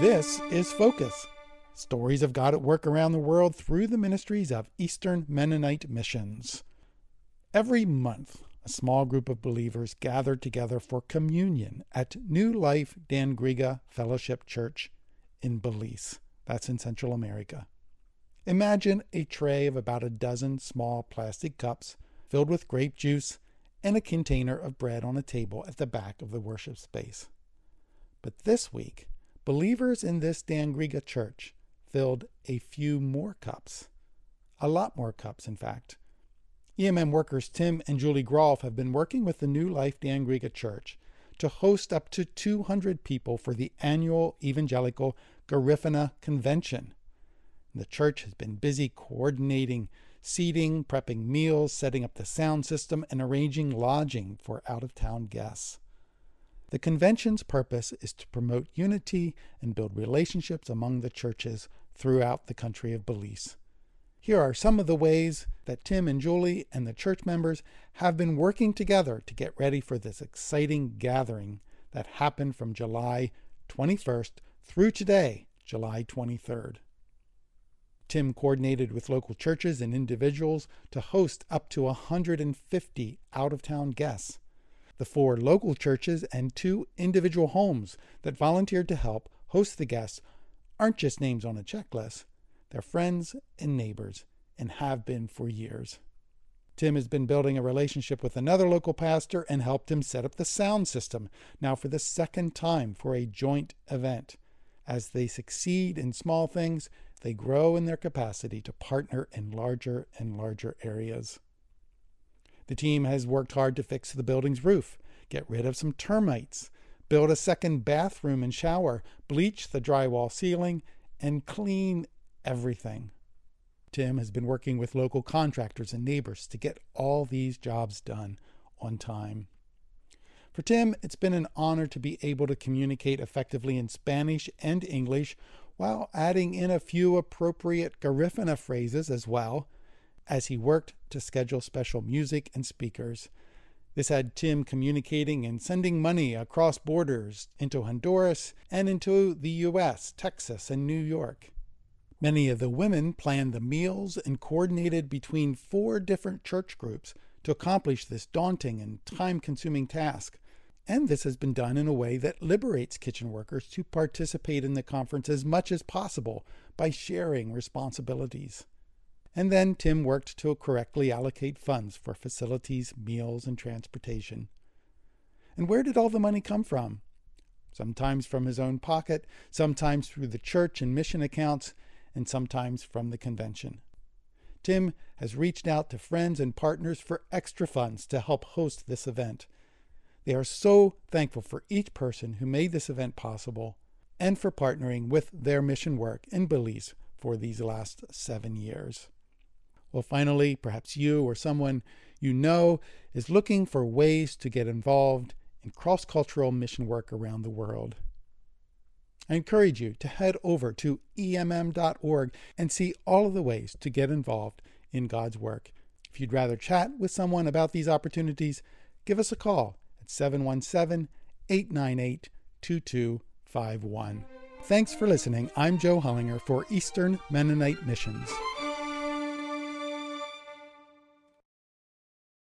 This is Focus Stories of God at Work Around the World through the ministries of Eastern Mennonite Missions. Every month, a small group of believers gather together for communion at New Life Dangriga Fellowship Church in Belize. That's in Central America. Imagine a tray of about a dozen small plastic cups filled with grape juice and a container of bread on a table at the back of the worship space. But this week, believers in this Dangriga church filled a few more cups. A lot more cups, in fact. EMM workers Tim and Julie Groff have been working with the New Life Dangriga Church to host up to 200 people for the annual Evangelical Garifuna Convention. The church has been busy coordinating seating, prepping meals, setting up the sound system, and arranging lodging for out of town guests. The convention's purpose is to promote unity and build relationships among the churches throughout the country of Belize. Here are some of the ways that Tim and Julie and the church members have been working together to get ready for this exciting gathering that happened from July 21st through today, July 23rd. Tim coordinated with local churches and individuals to host up to 150 out of town guests. The four local churches and two individual homes that volunteered to help host the guests aren't just names on a checklist, they're friends and neighbors and have been for years. Tim has been building a relationship with another local pastor and helped him set up the sound system, now for the second time for a joint event. As they succeed in small things, they grow in their capacity to partner in larger and larger areas. The team has worked hard to fix the building's roof, get rid of some termites, build a second bathroom and shower, bleach the drywall ceiling, and clean everything. Tim has been working with local contractors and neighbors to get all these jobs done on time. For Tim, it's been an honor to be able to communicate effectively in Spanish and English while adding in a few appropriate Garifuna phrases as well as he worked to schedule special music and speakers. This had Tim communicating and sending money across borders into Honduras and into the U.S., Texas, and New York. Many of the women planned the meals and coordinated between four different church groups to accomplish this daunting and time consuming task. And this has been done in a way that liberates kitchen workers to participate in the conference as much as possible by sharing responsibilities. And then Tim worked to correctly allocate funds for facilities, meals, and transportation. And where did all the money come from? Sometimes from his own pocket, sometimes through the church and mission accounts, and sometimes from the convention. Tim has reached out to friends and partners for extra funds to help host this event. They are so thankful for each person who made this event possible and for partnering with their mission work in Belize for these last seven years. Well, finally, perhaps you or someone you know is looking for ways to get involved in cross cultural mission work around the world. I encourage you to head over to emm.org and see all of the ways to get involved in God's work. If you'd rather chat with someone about these opportunities, give us a call at 717 898 2251. Thanks for listening. I'm Joe Hollinger for Eastern Mennonite Missions.